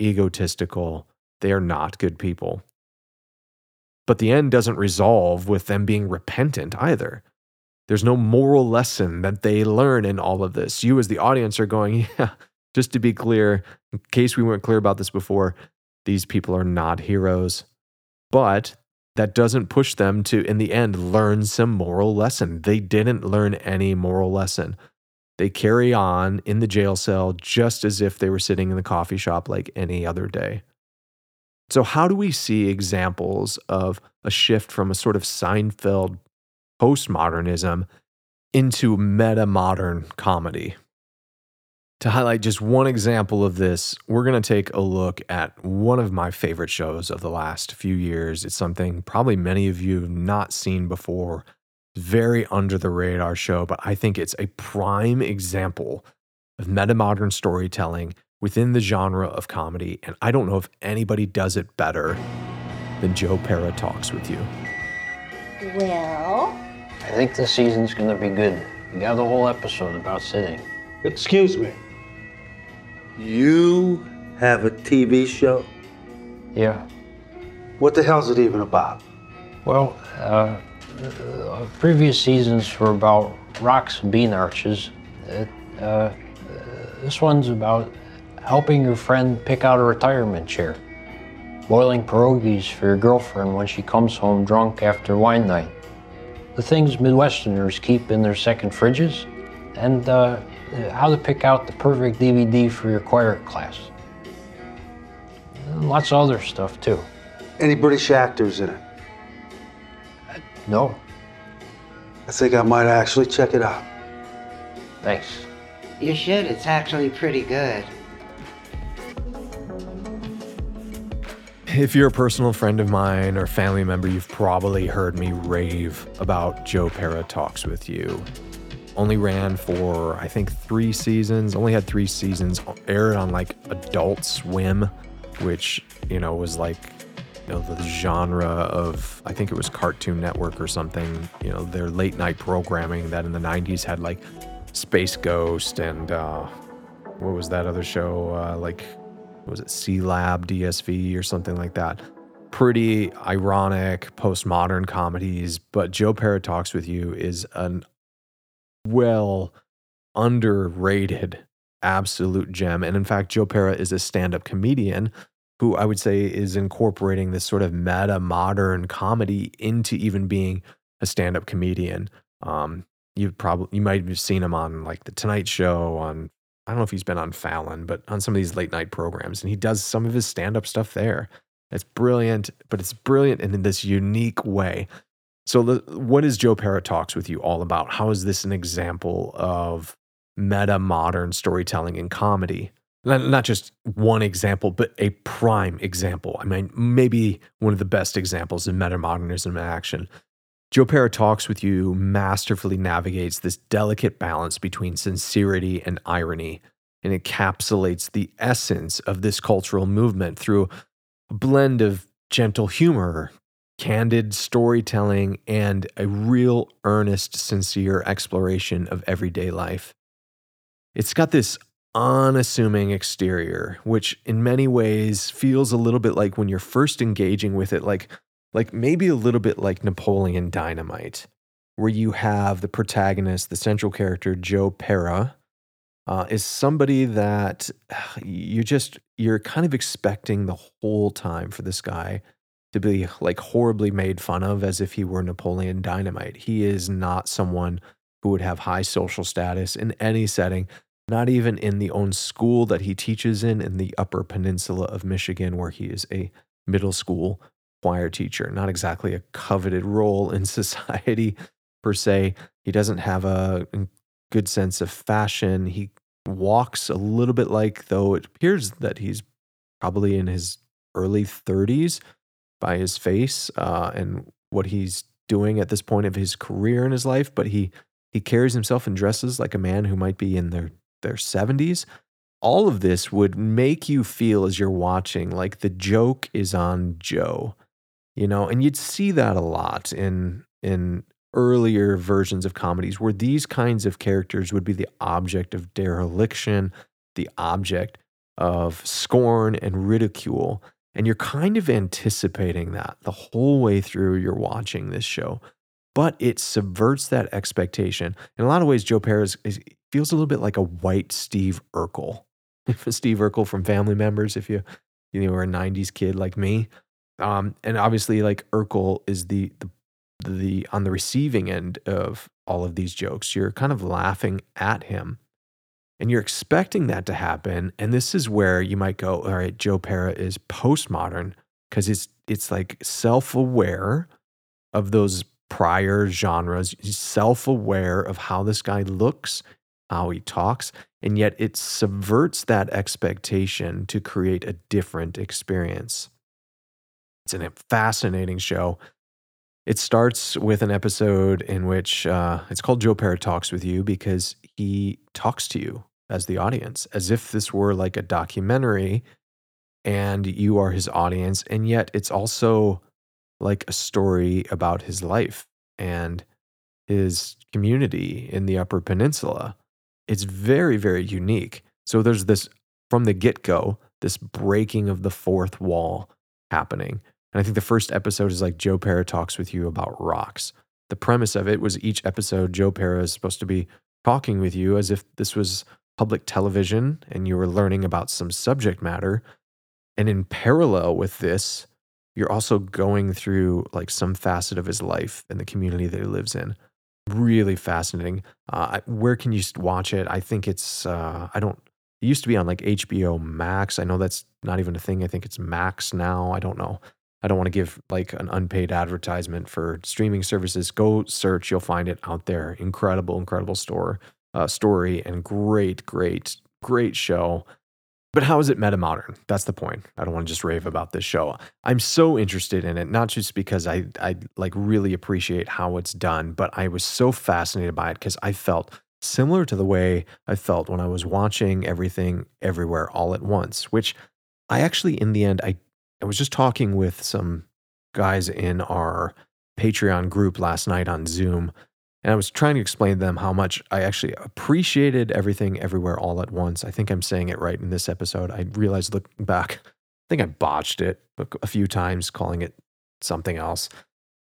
egotistical. They are not good people. But the end doesn't resolve with them being repentant either. There's no moral lesson that they learn in all of this. You, as the audience, are going, yeah, just to be clear, in case we weren't clear about this before, these people are not heroes. But that doesn't push them to, in the end, learn some moral lesson. They didn't learn any moral lesson. They carry on in the jail cell just as if they were sitting in the coffee shop like any other day. So, how do we see examples of a shift from a sort of Seinfeld postmodernism into meta modern comedy? To highlight just one example of this, we're going to take a look at one of my favorite shows of the last few years. It's something probably many of you have not seen before. Very under the radar show, but I think it's a prime example of meta modern storytelling within the genre of comedy. And I don't know if anybody does it better than Joe Pera talks with you. Well, I think this season's gonna be good. You got the whole episode about sitting. Excuse me. You have a TV show? Yeah. What the hell's it even about? Well, uh, uh, previous seasons were about rocks and bean arches. It, uh, uh, this one's about helping your friend pick out a retirement chair. Boiling pierogies for your girlfriend when she comes home drunk after wine night. The things Midwesterners keep in their second fridges. And uh, how to pick out the perfect DVD for your choir class. And lots of other stuff too. Any British actors in it? No, I think I might actually check it out. thanks. You should. It's actually pretty good. If you're a personal friend of mine or family member, you've probably heard me rave about Joe Pera Talks with You. Only ran for, I think, three seasons, only had three seasons, aired on like Adult Swim, which, you know, was like, you know, the genre of, I think it was Cartoon Network or something, you know, their late night programming that in the 90s had like Space Ghost and, uh, what was that other show? Uh, like, was it C Lab DSV or something like that? Pretty ironic postmodern comedies, but Joe Pera Talks with You is an well underrated absolute gem. And in fact, Joe Pera is a stand up comedian who I would say is incorporating this sort of meta modern comedy into even being a stand up comedian. Um, you probably you might have seen him on like the Tonight Show on I don't know if he's been on Fallon, but on some of these late night programs, and he does some of his stand up stuff there. It's brilliant, but it's brilliant in this unique way. So, what is Joe Pera Talks with You all about? How is this an example of meta modern storytelling and comedy? Not, not just one example, but a prime example. I mean, maybe one of the best examples of meta modernism in action. Joe Pera Talks with You masterfully navigates this delicate balance between sincerity and irony and encapsulates the essence of this cultural movement through a blend of gentle humor, candid storytelling, and a real earnest, sincere exploration of everyday life. It's got this unassuming exterior, which in many ways feels a little bit like when you're first engaging with it, like like maybe a little bit like Napoleon Dynamite, where you have the protagonist, the central character, Joe Pera, uh, is somebody that you just, you're kind of expecting the whole time for this guy to be like horribly made fun of as if he were Napoleon Dynamite. He is not someone who would have high social status in any setting, not even in the own school that he teaches in, in the Upper Peninsula of Michigan, where he is a middle school choir teacher, not exactly a coveted role in society per se. He doesn't have a good sense of fashion. He walks a little bit like though it appears that he's probably in his early 30s by his face uh, and what he's doing at this point of his career in his life, but he he carries himself and dresses like a man who might be in their their 70s. All of this would make you feel as you're watching like the joke is on Joe you know and you'd see that a lot in in earlier versions of comedies where these kinds of characters would be the object of dereliction the object of scorn and ridicule and you're kind of anticipating that the whole way through you're watching this show. But it subverts that expectation. In a lot of ways joe Pera is, feels a little bit like a white steve urkel. Steve urkel from Family Matters if you you know were a 90s kid like me um, and obviously, like Urkel is the, the the on the receiving end of all of these jokes. You're kind of laughing at him And you're expecting that to happen. And this is where you might go, all right, Joe Pera is postmodern because it's it's like self-aware of those prior genres. He's self-aware of how this guy looks, how he talks, and yet it subverts that expectation to create a different experience. It's a fascinating show. It starts with an episode in which uh, it's called Joe Pera Talks with You because he talks to you as the audience, as if this were like a documentary and you are his audience. And yet it's also like a story about his life and his community in the Upper Peninsula. It's very, very unique. So there's this from the get go, this breaking of the fourth wall happening. And I think the first episode is like Joe Pera talks with you about rocks. The premise of it was each episode, Joe Pera is supposed to be talking with you as if this was public television and you were learning about some subject matter. And in parallel with this, you're also going through like some facet of his life and the community that he lives in. Really fascinating. Uh, where can you watch it? I think it's, uh, I don't, it used to be on like HBO Max. I know that's not even a thing. I think it's Max now. I don't know. I don't want to give like an unpaid advertisement for streaming services. Go search, you'll find it out there. Incredible, incredible store uh, story and great, great, great show. But how is it meta modern? That's the point. I don't want to just rave about this show. I'm so interested in it, not just because I I like really appreciate how it's done, but I was so fascinated by it because I felt similar to the way I felt when I was watching everything everywhere all at once, which I actually in the end I I was just talking with some guys in our Patreon group last night on Zoom, and I was trying to explain to them how much I actually appreciated everything everywhere all at once. I think I'm saying it right in this episode. I realized looking back, I think I botched it a few times, calling it something else.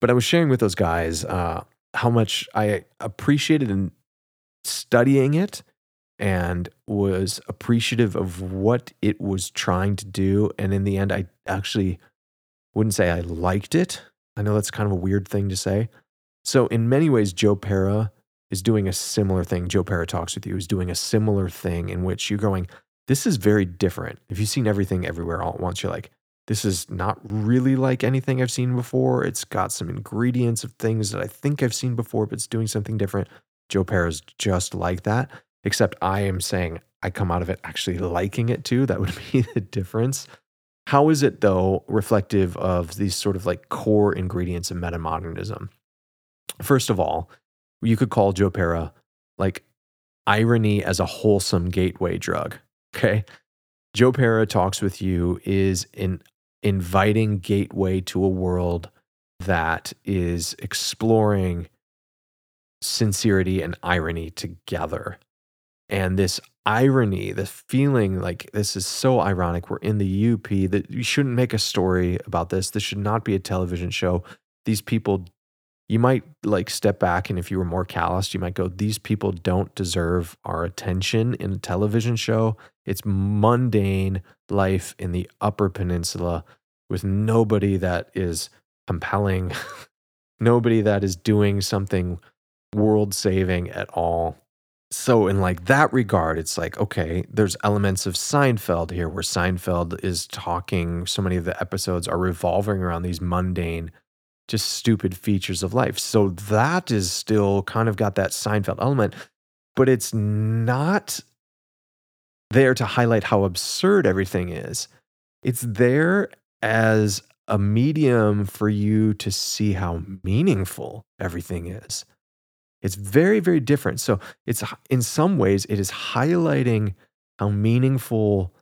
But I was sharing with those guys uh, how much I appreciated in studying it and was appreciative of what it was trying to do. And in the end, I actually wouldn't say I liked it. I know that's kind of a weird thing to say. So, in many ways, Joe Pera is doing a similar thing. Joe Pera Talks with You is doing a similar thing in which you're going, this is very different. If you've seen everything everywhere all at once, you're like, this is not really like anything I've seen before. It's got some ingredients of things that I think I've seen before, but it's doing something different. Joe Pera is just like that except I am saying I come out of it actually liking it too. That would be the difference. How is it, though, reflective of these sort of like core ingredients of metamodernism? First of all, you could call Joe Pera like irony as a wholesome gateway drug. Okay. Joe Pera talks with you is an inviting gateway to a world that is exploring sincerity and irony together and this irony, this feeling like this is so ironic. We're in the UP that you shouldn't make a story about this. This should not be a television show. These people, you might like step back, and if you were more calloused, you might go, These people don't deserve our attention in a television show. It's mundane life in the Upper Peninsula with nobody that is compelling, nobody that is doing something world saving at all so in like that regard it's like okay there's elements of seinfeld here where seinfeld is talking so many of the episodes are revolving around these mundane just stupid features of life. So that is still kind of got that seinfeld element but it's not there to highlight how absurd everything is. It's there as a medium for you to see how meaningful everything is it's very, very different. So it's in some ways, it is highlighting how meaningful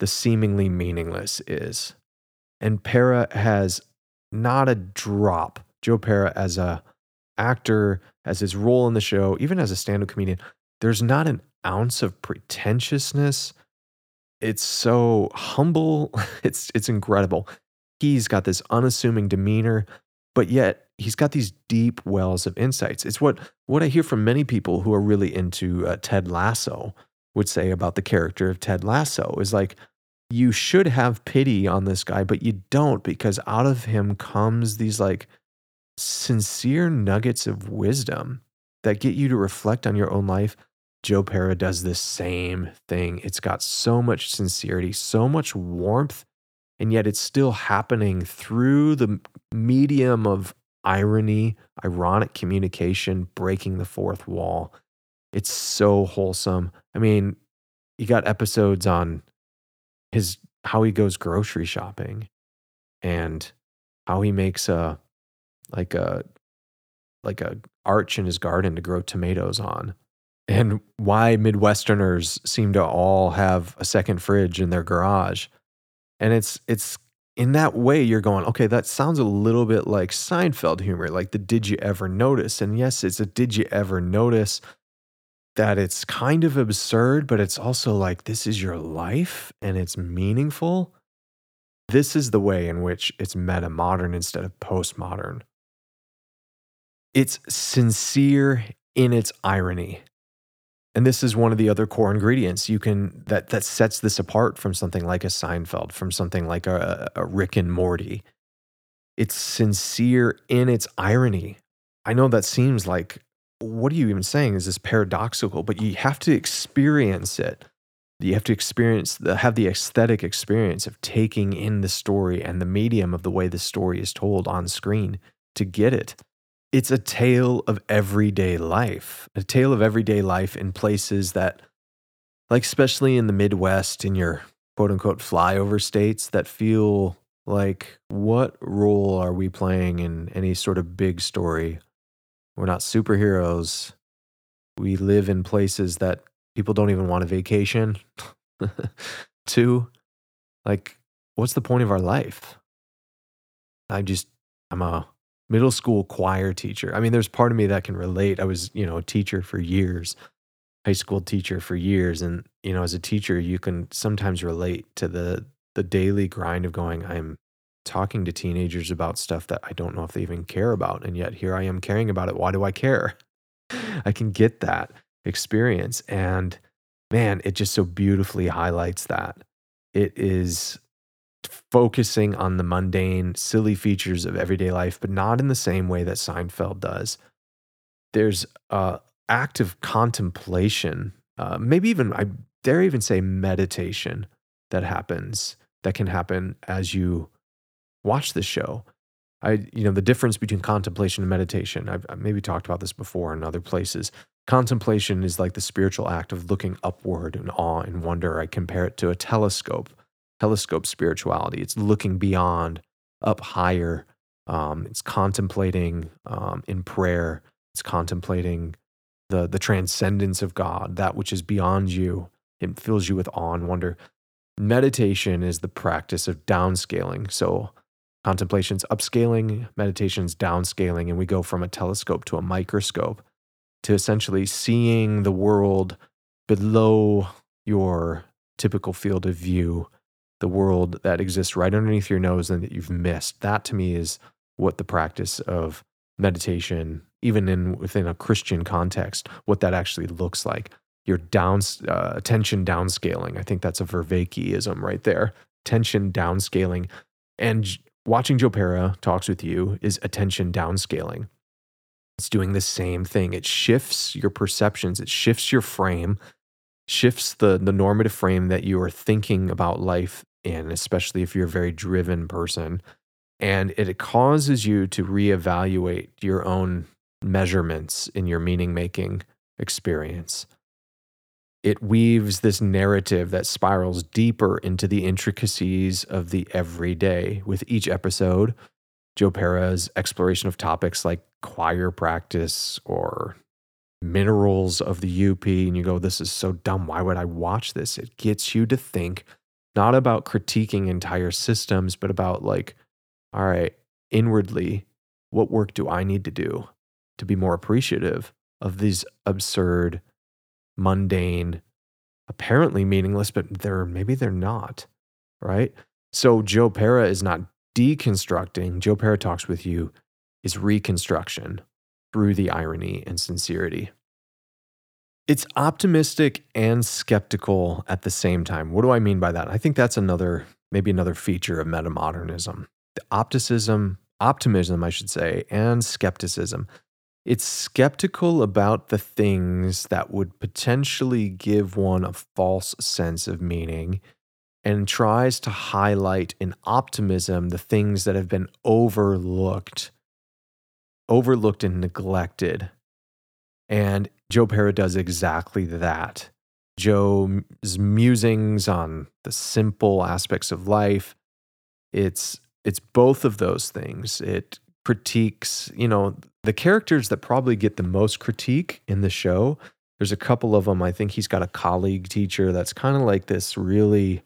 the seemingly meaningless is. And Pera has not a drop. Joe Pera as a actor, as his role in the show, even as a stand-up comedian, there's not an ounce of pretentiousness. It's so humble. It's it's incredible. He's got this unassuming demeanor, but yet he's got these deep wells of insights. It's what what I hear from many people who are really into uh, Ted Lasso would say about the character of Ted Lasso is like you should have pity on this guy, but you don't because out of him comes these like sincere nuggets of wisdom that get you to reflect on your own life Joe Pera does the same thing. It's got so much sincerity, so much warmth, and yet it's still happening through the medium of irony, ironic communication, breaking the fourth wall. It's so wholesome. I mean, you got episodes on his how he goes grocery shopping and how he makes a like a like a arch in his garden to grow tomatoes on and why midwesterners seem to all have a second fridge in their garage and it's it's in that way you're going okay that sounds a little bit like seinfeld humor like the did you ever notice? And yes it's a did you ever notice that it's kind of absurd but it's also like this is your life and it's meaningful. This is the way in which it's meta modern instead of postmodern. It's sincere in its irony and this is one of the other core ingredients you can that that sets this apart from something like a Seinfeld, from something like a, a Rick and Morty. It's sincere in its irony. I know that seems like what are you even saying? Is this paradoxical? But you have to experience it. You have to experience the, have the aesthetic experience of taking in the story and the medium of the way the story is told on screen to get it it's a tale of everyday life, a tale of everyday life in places that, like, especially in the Midwest, in your quote unquote flyover states that feel like, what role are we playing in any sort of big story? We're not superheroes. We live in places that people don't even want a vacation to. Like, what's the point of our life? I just, I'm a middle school choir teacher. I mean, there's part of me that can relate. I was, you know, a teacher for years, high school teacher for years. And, you know, as a teacher, you can sometimes relate to the the daily grind of going, I'm talking to teenagers about stuff that I don't know if they even care about. And yet here I am caring about it. Why do I care? I can get that experience. And man, it just so beautifully highlights that. It is focusing on the mundane, silly features of everyday life, but not in the same way that Seinfeld does. There's a active contemplation, uh, maybe even I dare even say meditation that happens that can happen as you watch the show. I, you know, the difference between contemplation and meditation. I've, I've maybe talked about this before in other places. Contemplation is like the spiritual act of looking upward in awe and wonder. I compare it to a telescope telescope spirituality. It's looking beyond, up higher. Um, it's contemplating um, in prayer. It's contemplating the the transcendence of God, that which is beyond you. It fills you with awe and wonder. Meditation is the practice of downscaling. So contemplation's upscaling, meditation's downscaling, and we go from a telescope to a microscope to essentially seeing the world below your typical field of view the world that exists right underneath your nose and that you've missed. That to me is what the practice of meditation, even in within a Christian context, what that actually looks like. Your down uh, attention downscaling. I think that's a Vervaekeism right there. Attention downscaling, and watching Joe Pera talks with you is attention downscaling. It's doing the same thing. It shifts your perceptions. It shifts your frame shifts the the normative frame that you are thinking about life in, especially if you're a very driven person. And it causes you to reevaluate your own measurements in your meaning making experience. It weaves this narrative that spirals deeper into the intricacies of the everyday. With each episode, Joe Pera's exploration of topics like choir practice or minerals of the UP, and you go, This is so dumb. Why would I watch this? It gets you to think not about critiquing entire systems, but about like, all right, inwardly, what work do I need to do to be more appreciative of these absurd, mundane, apparently meaningless, but they're maybe they're not, right? So Joe Pera is not deconstructing. Joe Pera talks with you is reconstruction through the irony and sincerity. It's optimistic and skeptical at the same time. What do I mean by that? I think that's another, maybe another feature of metamodernism. The opticism, optimism, I should say, and skepticism. it's skeptical about the things that would potentially give one a false sense of meaning and tries to highlight in optimism the things that have been overlooked, overlooked and neglected. And Joe Pera does exactly that. Joe's musings on the simple aspects of life, it's it's both of those things. It critiques, you know, the characters that probably get the most critique in the show. There's a couple of them. I think he's got a colleague teacher that's kind of like this really,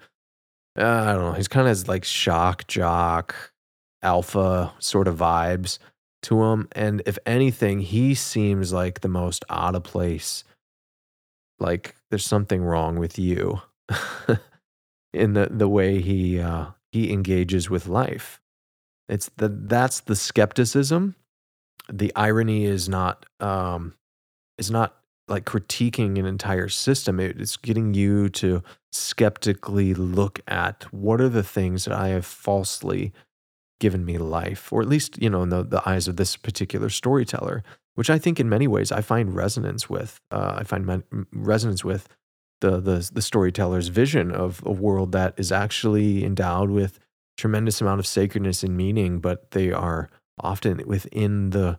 uh, I don't know, he's kind of like shock jock, alpha sort of vibes to him. And if anything, he seems like the most out of place. Like there's something wrong with you in the, the way he, uh, he engages with life. It's the that's the skepticism. The irony is not um, is not like critiquing an entire system. It, it's getting you to skeptically look at what are the things that I have falsely given me life, or at least you know in the, the eyes of this particular storyteller, which I think in many ways I find resonance with. Uh, I find men- resonance with the, the the storyteller's vision of a world that is actually endowed with tremendous amount of sacredness and meaning, but they are often within the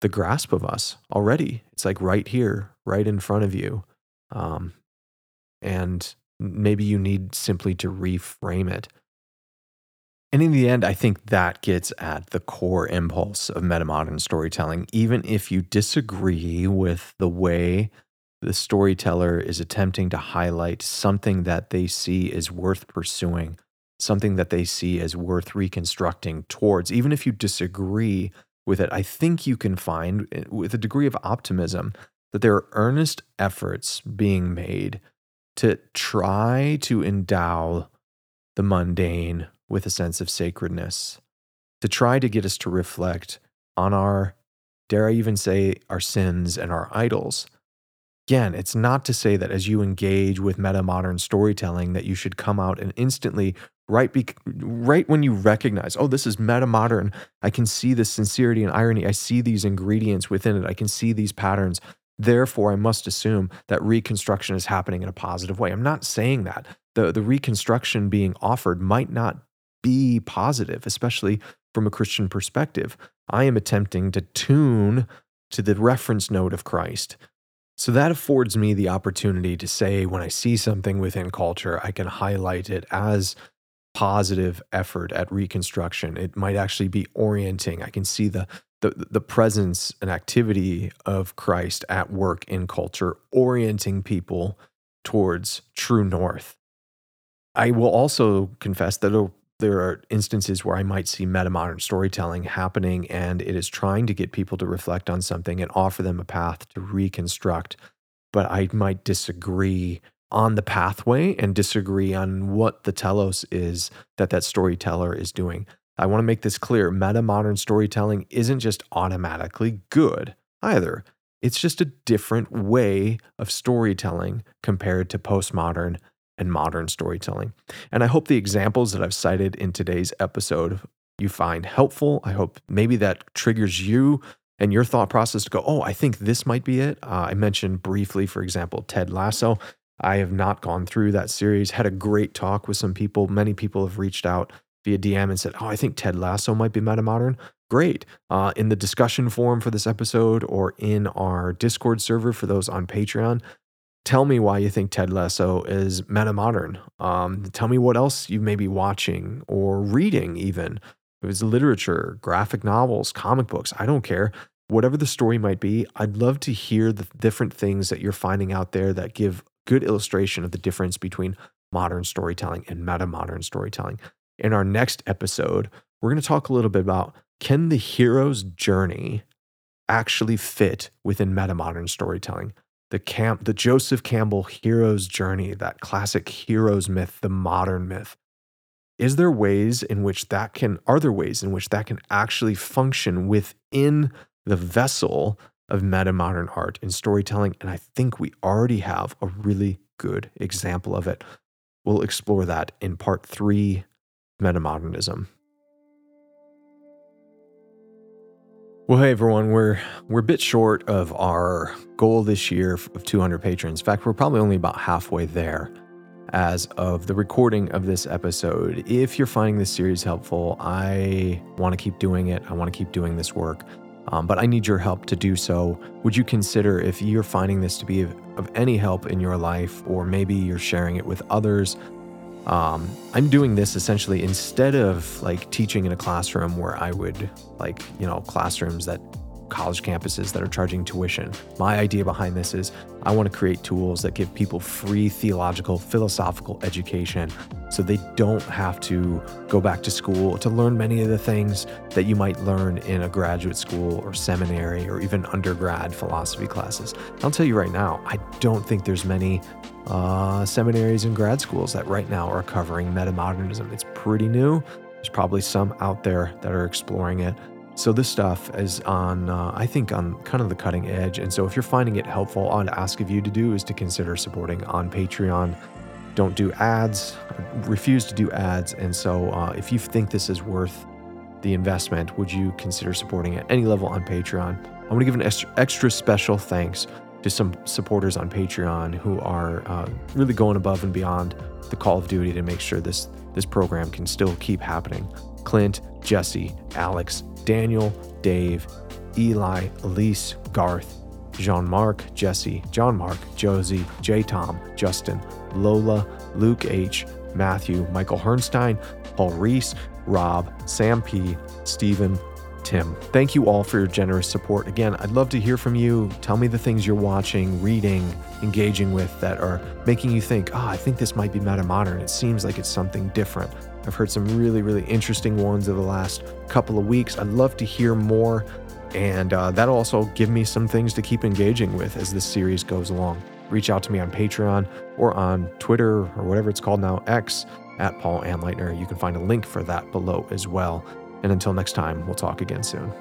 the grasp of us already. It's like right here, right in front of you. Um, and maybe you need simply to reframe it. And in the end, I think that gets at the core impulse of metamodern storytelling. Even if you disagree with the way the storyteller is attempting to highlight something that they see is worth pursuing, something that they see as worth reconstructing towards, even if you disagree with it, I think you can find eh, with a degree of optimism that there are earnest efforts being made to try to endow the mundane with a sense of sacredness, to try to get us to reflect on our, dare I even say, our sins and our idols. Again, it's not to say that as you engage with meta modern storytelling that you should come out and instantly right be, right when you recognize oh this is meta modern i can see the sincerity and irony. I see these ingredients within it. I can see these patterns. Therefore i must assume that reconstruction is happening in a positive way. I'm not saying that. The the reconstruction being offered might not be positive especially from a christian perspective i am attempting to tune to the reference note of christ so that affords me the opportunity to say when I see something within culture, I can highlight it as positive effort at reconstruction. It might actually be orienting. I can see the the, the presence and activity of Christ at work in culture, orienting people towards true north. I will also confess that oh, there are instances where I might see metamodern storytelling happening and it is trying to get people to reflect on something and offer them a path to reconstruct. But I might disagree on the pathway and disagree on what the telos is that that storyteller is doing. I want to make this clear. Meta modern storytelling isn't just automatically good either. It's just a different way of storytelling compared to postmodern and modern storytelling. And I hope the examples that I've cited in today's episode you find helpful. I hope maybe that triggers you and your thought process to go, oh, I think this might be it. Uh, I mentioned briefly, for example, Ted Lasso. I have not gone through that series. Had a great talk with some people. Many people have reached out via DM and said, "Oh, I think Ted Lasso might be meta modern." Great. Uh, in the discussion forum for this episode, or in our Discord server for those on Patreon, tell me why you think Ted Lasso is meta modern. Um, tell me what else you may be watching or reading, even if it's literature, graphic novels, comic books. I don't care. Whatever the story might be, I'd love to hear the different things that you're finding out there that give good illustration of the difference between modern storytelling and meta modern storytelling. In our next episode, we're going to talk a little bit about can the hero's journey actually fit within meta modern storytelling? The camp, the Joseph Campbell hero's journey, that classic hero's myth, the modern myth. Is there ways in which that can, are there ways in which that can actually function within the vessel of meta modern art and storytelling. And I think we already have a really good example of it. We'll explore that in part three Metamodernism. Well, hey everyone, we're we're a bit short of our goal this year of 200 patrons. In fact, we're probably only about halfway there as of the recording of this episode. If you're finding this series helpful, I want to keep doing it. I want to keep doing this work, um, but I need your help to do so. Would you consider if you're finding this to be of, of any help in your life, or maybe you're sharing it with others? Um, I'm doing this essentially instead of like teaching in a classroom where I would like, you know, classrooms that college campuses that are charging tuition. My idea behind this is I want to create tools that give people free theological, philosophical education so they don't have to go back to school to learn many of the things that you might learn in a graduate school or seminary or even undergrad philosophy classes. I'll tell you right now, I don't think there's many uh, seminaries and grad schools that right now are covering metamodernism. It's pretty new. There's probably some out there that are exploring it. So this stuff is on, uh, I think, on kind of the cutting edge. And so if you're finding it helpful, all I'd ask of you to do is to consider supporting on Patreon. Don't do ads, refuse to do ads. And so uh, if you think this is worth the investment, would you consider supporting at any level on Patreon? I want to give an extra, special thanks to some supporters on Patreon who are uh, really going above and beyond the call of duty to make sure this this program can still keep happening. Clint, Jesse, Alex, Daniel, Dave, Eli, Elise, Garth, Jean Marc, Jesse, John Mark, Josie, J Tom, Justin, Lola, Luke H, Matthew, Michael Hernstein, Paul Reese, Rob, Sam P, Stephen, Tim. Thank you all for your generous support. Again, I'd love to hear from you. Tell me the things you're watching, reading, engaging with that are making you think, oh, I think this might be meta modern. It seems like it's something different. I've heard some really, really interesting ones over the last couple of weeks. I'd love to hear more. And uh, that'll also give me some things to keep engaging with as this series goes along. Reach out to me on Patreon or on Twitter or whatever it's called now, X, at Paul Anleitner. You can find a link for that below as well. And until next time, we'll talk again soon.